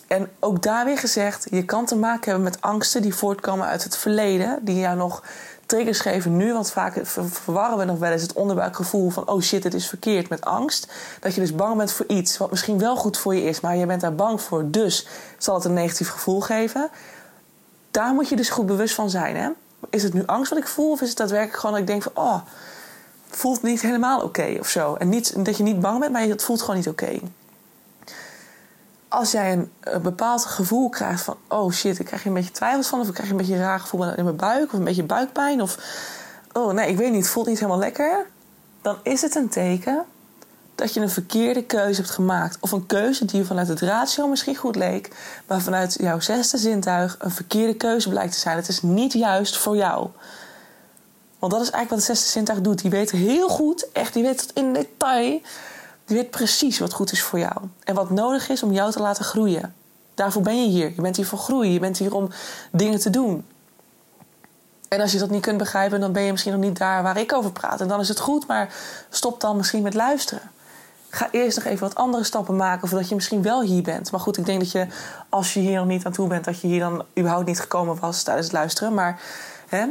En ook daar weer gezegd, je kan te maken hebben met angsten die voortkomen uit het verleden, die jou nog triggers geven nu. Want vaak verwarren we nog wel eens het onderbuikgevoel van: oh shit, het is verkeerd met angst. Dat je dus bang bent voor iets wat misschien wel goed voor je is, maar je bent daar bang voor, dus zal het een negatief gevoel geven. Daar moet je dus goed bewust van zijn. Hè? Is het nu angst wat ik voel, of is het daadwerkelijk gewoon dat ik denk van: oh, voelt niet helemaal oké of zo. En niet dat je niet bang bent, maar het voelt gewoon niet oké als jij een, bepaald gevoel krijgt van... oh shit, ik krijg je een beetje twijfels van... of ik krijg je een beetje een raar gevoel in mijn buik... of een beetje buikpijn of... oh nee, ik weet niet, het voelt niet helemaal lekker... dan is het een teken dat je een verkeerde keuze hebt gemaakt. Of een keuze die vanuit het ratio misschien goed leek... maar vanuit jouw zesde zintuig een verkeerde keuze blijkt te zijn. Het is niet juist voor jou. Want dat is eigenlijk wat het zesde zintuig doet. Die weet heel goed, echt, die weet tot in detail die weet precies wat goed is voor jou en wat nodig is om jou te laten groeien. Daarvoor ben je hier. Je bent hier voor groeien. Je bent hier om dingen te doen. En als je dat niet kunt begrijpen, dan ben je misschien nog niet daar waar ik over praat. En dan is het goed, maar stop dan misschien met luisteren. Ga eerst nog even wat andere stappen maken voordat je misschien wel hier bent. Maar goed, ik denk dat je, als je hier nog niet aan toe bent, dat je hier dan überhaupt niet gekomen was tijdens het luisteren. Maar hè,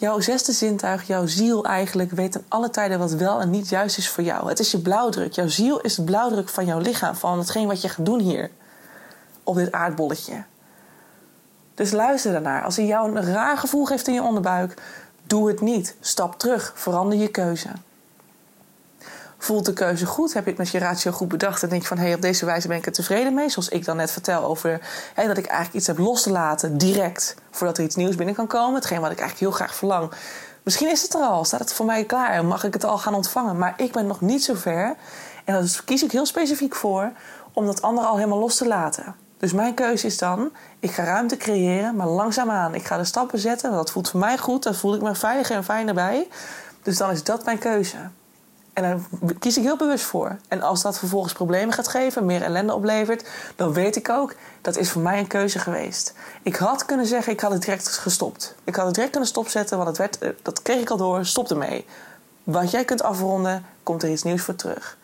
Jouw zesde zintuig, jouw ziel eigenlijk, weet in alle tijden wat wel en niet juist is voor jou. Het is je blauwdruk. Jouw ziel is de blauwdruk van jouw lichaam, van hetgeen wat je gaat doen hier. Op dit aardbolletje. Dus luister daarnaar. Als hij jou een raar gevoel geeft in je onderbuik, doe het niet. Stap terug. Verander je keuze. Voelt de keuze goed? Heb je het met je ratio goed bedacht? En denk je van, hé, hey, op deze wijze ben ik er tevreden mee? Zoals ik dan net vertel over dat ik eigenlijk iets heb los te laten, direct, voordat er iets nieuws binnen kan komen. Hetgeen wat ik eigenlijk heel graag verlang. Misschien is het er al, staat het voor mij klaar en mag ik het al gaan ontvangen. Maar ik ben nog niet zo ver. En daar kies ik heel specifiek voor om dat andere al helemaal los te laten. Dus mijn keuze is dan, ik ga ruimte creëren, maar langzaamaan. Ik ga de stappen zetten, dat voelt voor mij goed, daar voel ik me veiliger en fijner bij. Dus dan is dat mijn keuze. En daar kies ik heel bewust voor. En als dat vervolgens problemen gaat geven, meer ellende oplevert, dan weet ik ook dat is voor mij een keuze geweest. Ik had kunnen zeggen, ik had het direct gestopt. Ik had het direct kunnen stopzetten, want het werd, eh, dat kreeg ik al door, stop ermee. Wat jij kunt afronden, komt er iets nieuws voor terug.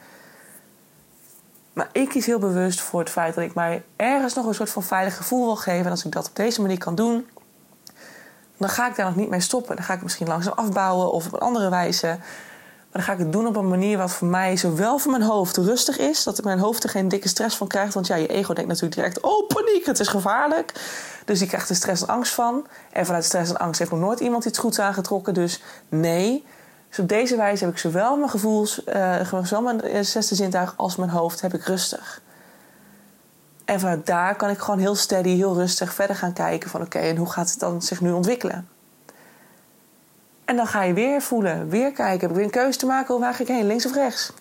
Maar ik kies heel bewust voor het feit dat ik mij ergens nog een soort van veilig gevoel wil geven. En als ik dat op deze manier kan doen, dan ga ik daar nog niet mee stoppen. Dan ga ik misschien langzaam afbouwen of op een andere wijze. Maar dan ga ik het doen op een manier wat voor mij zowel voor mijn hoofd rustig is, dat mijn hoofd er geen dikke stress van krijgt. Want ja, je ego denkt natuurlijk direct: oh, paniek, het is gevaarlijk. Dus die krijgt er stress en angst van. En vanuit stress en angst heeft nog nooit iemand iets goeds aangetrokken. Dus nee. Dus op deze wijze heb ik zowel mijn gevoels, uh, zowel mijn eh, zesde zintuig als mijn hoofd heb ik rustig. En vanuit daar kan ik gewoon heel steady, heel rustig verder gaan kijken van oké, en hoe gaat het dan zich nu ontwikkelen? En dan ga je weer voelen, weer kijken. Heb ik weer een keuze te maken? Waar ga ik heen? Links of rechts?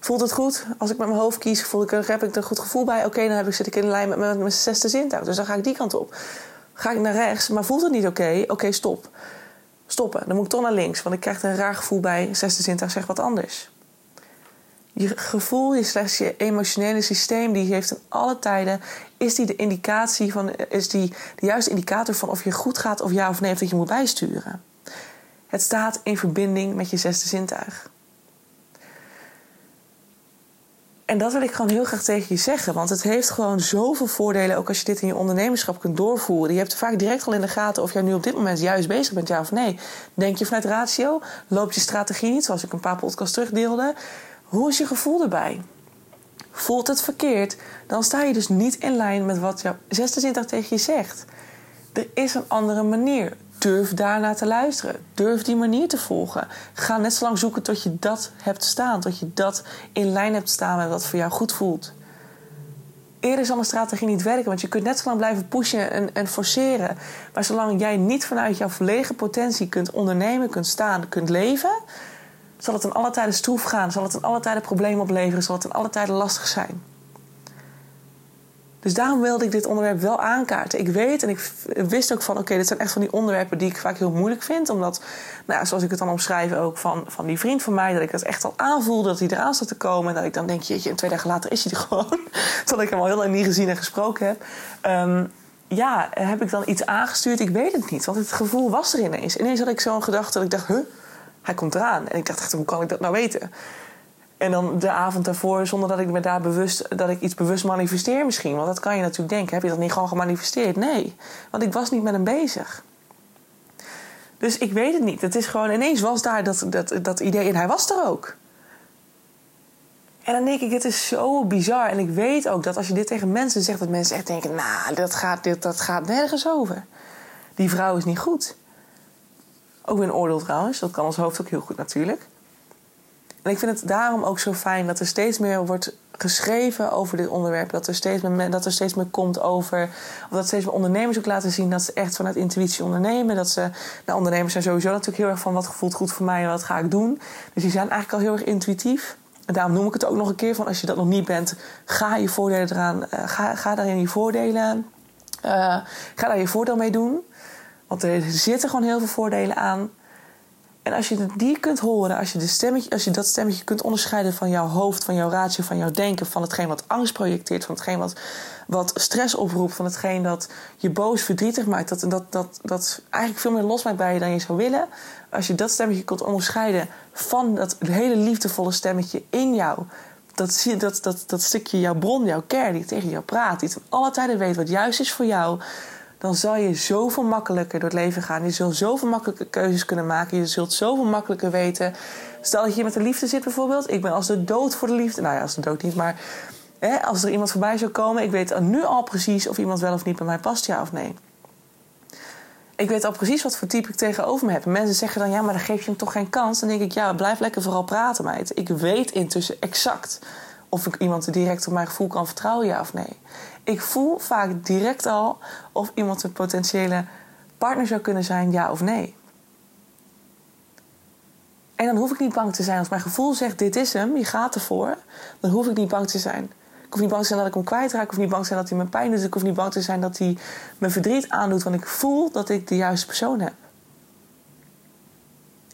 Voelt het goed? Als ik met mijn hoofd kies, voel ik, heb ik er een goed gevoel bij. Oké, dan heb ik, zit ik in lijn met mijn, zesde zintuig. Dus dan ga ik die kant op. Ga ik naar rechts, maar voelt het niet oké? Oké, stop. Stoppen. Dan moet ik toch naar links, want ik krijg er een raar gevoel bij. Zesde zintuig zegt wat anders. Je gevoel, je slechts je emotionele systeem, die heeft in alle tijden, is die de indicatie van, is die de juiste indicator van of je goed gaat of ja of nee, of dat je moet bijsturen. Het staat in verbinding met je zesde zintuig. En dat wil ik gewoon heel graag tegen je zeggen. Want het heeft gewoon zoveel voordelen. Ook als je dit in je ondernemerschap kunt doorvoeren. Je hebt vaak direct al in de gaten of jij nu op dit moment juist bezig bent, ja of nee. Denk je vanuit ratio? Loopt je strategie niet, zoals ik een paar podcasts terugdeelde? Hoe is je gevoel erbij? Voelt het verkeerd, dan sta je dus niet in lijn met wat jouw zesde zintuig tegen je zegt. Er is een andere manier. Durf daarna te luisteren. Durf die manier te volgen. Ga net zo lang zoeken tot je dat hebt staan. Tot je dat in lijn hebt staan met wat voor jou goed voelt. Eerder zal een strategie niet werken, want je kunt net zo lang blijven pushen en, en forceren. Maar zolang jij niet vanuit jouw volledige potentie kunt ondernemen, kunt staan, kunt leven, zal het in alle tijden stroef gaan, zal het in alle tijden problemen opleveren, zal het in alle tijden lastig zijn. Dus daarom wilde ik dit onderwerp wel aankaarten. Ik weet en ik wist ook van, oké, dit zijn echt van die onderwerpen die ik vaak heel moeilijk vind. Omdat, nou ja, zoals ik het dan omschrijf ook van, van die vriend van mij, dat ik het echt al aanvoelde dat hij eraan zat te komen. En dat ik dan denk, jeetje, en twee dagen later is hij er gewoon. Terwijl ik hem al heel lang niet gezien en gesproken heb. Um, ja, heb ik dan iets aangestuurd? Ik weet het niet, want het gevoel was er ineens. Ineens had ik zo'n gedachte dat ik dacht, huh, hij komt eraan. En ik dacht echt, hoe kan ik dat nou weten? En dan de avond daarvoor, zonder dat ik me daar bewust, dat ik iets bewust manifesteer misschien. Want dat kan je natuurlijk denken. Heb je dat niet gewoon gemanifesteerd? Nee, want ik was niet met hem bezig. Dus ik weet het niet. Het is gewoon, ineens was daar dat, dat, dat idee en hij was er ook. En dan denk ik, het is zo bizar. En ik weet ook dat als je dit tegen mensen zegt, dat mensen echt denken: Nou, dat gaat, dit, dat gaat nergens over. Die vrouw is niet goed. Ook een oordeel trouwens, dat kan ons hoofd ook heel goed natuurlijk. En ik vind het daarom ook zo fijn dat er steeds meer wordt geschreven over dit onderwerp. Dat er steeds meer, dat er steeds meer komt over. Of dat steeds meer ondernemers ook laten zien dat ze echt vanuit intuïtie ondernemen. Dat ze. Nou, ondernemers zijn sowieso natuurlijk heel erg van wat voelt goed voor mij en wat ga ik doen. Dus die zijn eigenlijk al heel erg intuïtief. En daarom noem ik het ook nog een keer van als je dat nog niet bent, ga je voordelen eraan. Uh, ga, ga daarin je voordelen. Uh, ga daar je voordeel mee doen. Want er zitten gewoon heel veel voordelen aan. En als je die kunt horen, als je, de stemmetje, als je dat stemmetje kunt onderscheiden van jouw hoofd, van jouw ratio, van jouw denken, van hetgeen wat angst projecteert, van hetgeen wat, wat stress oproept, van hetgeen dat je boos, verdrietig maakt, dat, dat, dat, dat eigenlijk veel meer losmaakt bij je dan je zou willen. Als je dat stemmetje kunt onderscheiden van dat hele liefdevolle stemmetje in jou, dat, dat, dat, dat stukje jouw bron, jouw kern, die tegen jou praat, die ten alle tijden weet wat juist is voor jou, dan zal je zoveel makkelijker door het leven gaan. Je zult zoveel makkelijker keuzes kunnen maken. Je zult zoveel makkelijker weten. Stel dat je met de liefde zit bijvoorbeeld. Ik ben als de dood voor de liefde. Nou ja, als de dood niet, maar hè, als er iemand voorbij zou komen, ik weet nu al precies of iemand wel of niet bij mij past, ja of nee. Ik weet al precies wat voor type ik tegenover me heb. En mensen zeggen dan, ja, maar dan geef je hem toch geen kans. Dan denk ik, ja, blijf lekker vooral praten, meid. Ik weet intussen exact of ik iemand direct op mijn gevoel kan vertrouwen, ja of nee. Ik voel vaak direct al of iemand een potentiële partner zou kunnen zijn, ja of nee. En dan hoef ik niet bang te zijn. Als mijn gevoel zegt: dit is hem, je gaat ervoor, dan hoef ik niet bang te zijn. Ik hoef niet bang te zijn dat ik hem kwijtraak. Ik hoef niet bang te zijn dat hij me pijn doet. Ik hoef niet bang te zijn dat hij me verdriet aandoet. Want ik voel dat ik de juiste persoon heb.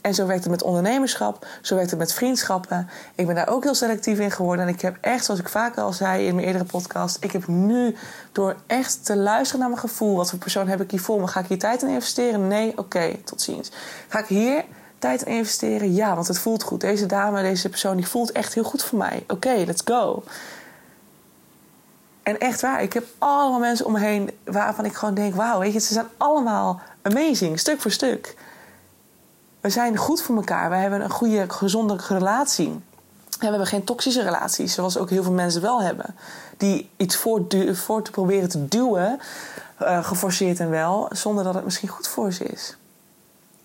En zo werkt het met ondernemerschap, zo werkt het met vriendschappen. Ik ben daar ook heel selectief in geworden. En ik heb echt, zoals ik vaker al zei in mijn eerdere podcast, ik heb nu door echt te luisteren naar mijn gevoel, wat voor persoon heb ik hier voor me? Ga ik hier tijd in investeren? Nee, oké, tot ziens. Ga ik hier tijd in investeren? Ja, want het voelt goed. Deze dame, deze persoon, die voelt echt heel goed voor mij. Oké, let's go. En echt waar, ik heb allemaal mensen om me heen waarvan ik gewoon denk: wauw, weet je, ze zijn allemaal amazing, stuk voor stuk we zijn goed voor elkaar. We hebben een goede, gezonde relatie. En we hebben geen toxische relaties, zoals ook heel veel mensen wel hebben. Die iets voor, te proberen te duwen, uh, geforceerd en wel, zonder dat het misschien goed voor ze is.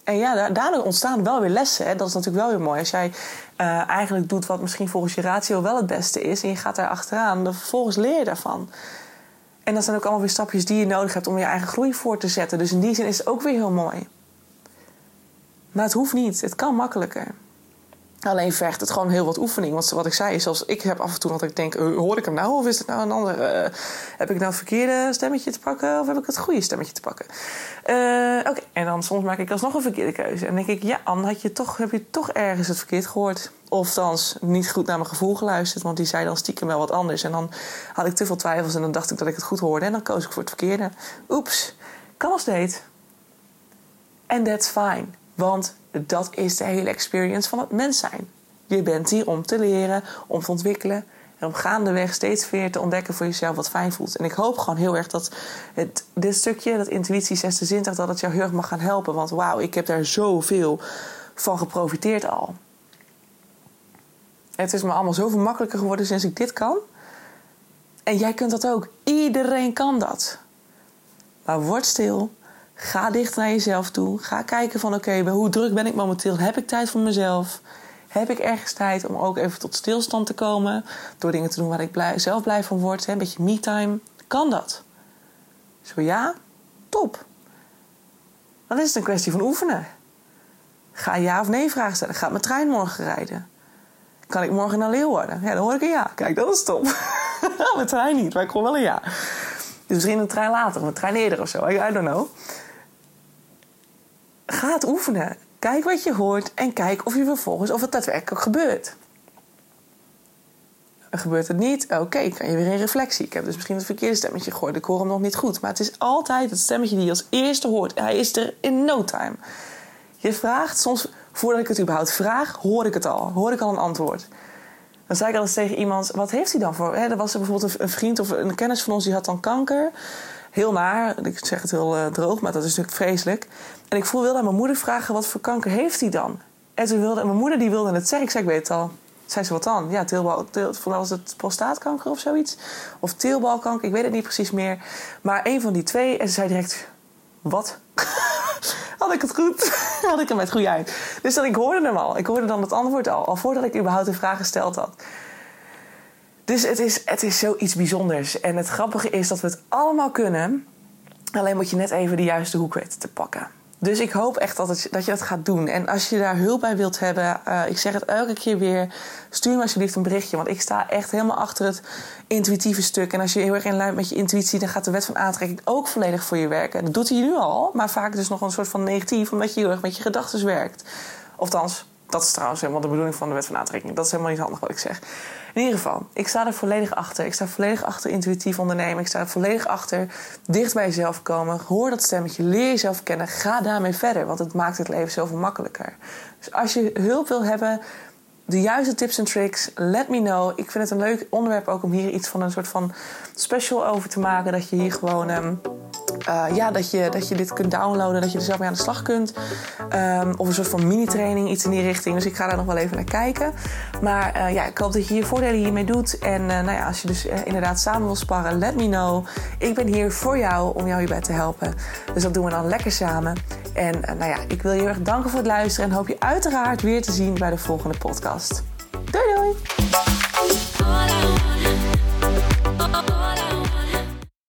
En ja, daardoor ontstaan wel weer lessen. Hè? Dat is natuurlijk wel weer mooi. Als jij uh, eigenlijk doet wat misschien volgens je ratio wel het beste is... en je gaat daar achteraan, dan vervolgens leer je daarvan. En dat zijn ook allemaal weer stapjes die je nodig hebt om je eigen groei voor te zetten. Dus in die zin is het ook weer heel mooi. Maar het hoeft niet. Het kan makkelijker. Alleen vergt het gewoon heel wat oefening. Want wat ik zei is, als ik heb af en toe dat ik denk... Uh, hoor ik hem nou of is het nou een ander... Uh, heb ik nou het verkeerde stemmetje te pakken... of heb ik het goede stemmetje te pakken? Uh, Oké, en dan soms maak ik alsnog een verkeerde keuze. En denk ik, ja, dan had je toch, heb je toch ergens het verkeerd gehoord. Of dan niet goed naar mijn gevoel geluisterd... want die zei dan stiekem wel wat anders. En dan had ik te veel twijfels en dan dacht ik dat ik het goed hoorde... en dan koos ik voor het verkeerde. Oeps, kan als date. And that's fine. Want dat is de hele experience van het mens zijn. Je bent hier om te leren, om te ontwikkelen en om gaandeweg steeds weer te ontdekken voor jezelf wat fijn voelt. En ik hoop gewoon heel erg dat het, dit stukje, dat intuïtie, zesde zintuig, dat het jou heel erg mag gaan helpen. Want wauw, ik heb daar zoveel van geprofiteerd al. Het is me allemaal zoveel makkelijker geworden sinds ik dit kan. En jij kunt dat ook. Iedereen kan dat. Maar word stil, Ga dicht naar jezelf toe. Ga kijken van oké, hoe druk ben ik momenteel? Heb ik tijd voor mezelf? Heb ik ergens tijd om ook even tot stilstand te komen? Door dingen te doen waar ik blij, zelf blij van word. Een beetje me-time. Kan dat? Zo ja, top. Dan is het een kwestie van oefenen. Ga ja of nee vragen stellen. Gaat mijn trein morgen rijden? Kan ik morgen naar Leeuwarden? Ja, dan hoor ik een ja. Kijk, dat is top. mijn trein niet, maar ik hoor wel een ja. Dus misschien een trein later of een trein eerder of zo. I don't know. Ga het oefenen. Kijk wat je hoort en kijk of je vervolgens of het daadwerkelijk gebeurt. Gebeurt het niet? Oké, kan je weer in reflectie. Ik heb dus misschien het verkeerde stemmetje gehoord. Ik hoor hem nog niet goed. Maar het is altijd het stemmetje die je als eerste hoort. Hij is er in no time. Je vraagt soms, voordat ik het überhaupt vraag, hoor ik het al. Hoor ik al een antwoord. Dan zei ik altijd tegen iemand, wat heeft hij dan voor? er was er bijvoorbeeld een vriend of een kennis van ons die had dan kanker. Heel naar, ik zeg het heel uh, droog, maar dat is natuurlijk vreselijk. En ik wilde aan mijn moeder vragen, wat voor kanker heeft hij dan? En toen wilde, mijn moeder die wilde het zeggen, ik zei, ik weet het al. Zei ze, wat dan? Ja, teelbal, teel, was het prostaatkanker of zoiets. Of teelbalkanker, ik weet het niet precies meer. Maar een van die twee, en ze zei direct, wat? had ik het goed? had ik hem met goed uit. Dus dan, ik hoorde hem al. Ik hoorde dan het antwoord al. Al voordat ik überhaupt de vraag gesteld had. Dus het is, het is zoiets bijzonders. En het grappige is dat we het allemaal kunnen. Alleen moet je net even de juiste hoek weten te pakken. Dus ik hoop echt dat, het, dat je dat gaat doen. En als je daar hulp bij wilt hebben, uh, ik zeg het elke keer weer, stuur me alsjeblieft een berichtje. Want ik sta echt helemaal achter het intuïtieve stuk. En als je heel erg in lijn met je intuïtie, dan gaat de wet van aantrekking ook volledig voor je werken. Dat doet hij nu al, maar vaak dus nog een soort van negatief, omdat je heel erg met je gedachten werkt. Ofthans, dat is trouwens helemaal de bedoeling van de wet van aantrekking. Dat is helemaal niet handig wat ik zeg. In ieder geval, ik sta er volledig achter. Ik sta volledig achter intuïtief ondernemen. Ik sta er volledig achter dicht bij jezelf komen. Hoor dat stemmetje, leer jezelf kennen. Ga daarmee verder, want het maakt het leven zoveel makkelijker. Dus als je hulp wil hebben, de juiste tips en tricks, let me know. Ik hier hier uh, ja, dat je, dat je dit kunt downloaden, dat je er zelf mee aan de slag kunt. Um, of een soort van mini-training, iets in die richting. Dus ik ga daar nog wel even naar kijken. Maar uh, ja, ik hoop dat je je voordelen hiermee doet. En uh, nou ja, als je dus inderdaad samen wil sparren, let me know. Ik ben hier voor jou om jou hierbij te helpen. Dus dat doen we dan lekker samen. En nou ja, ik wil je heel erg danken voor het luisteren. En hoop je uiteraard weer te zien bij de volgende podcast. Doei doei!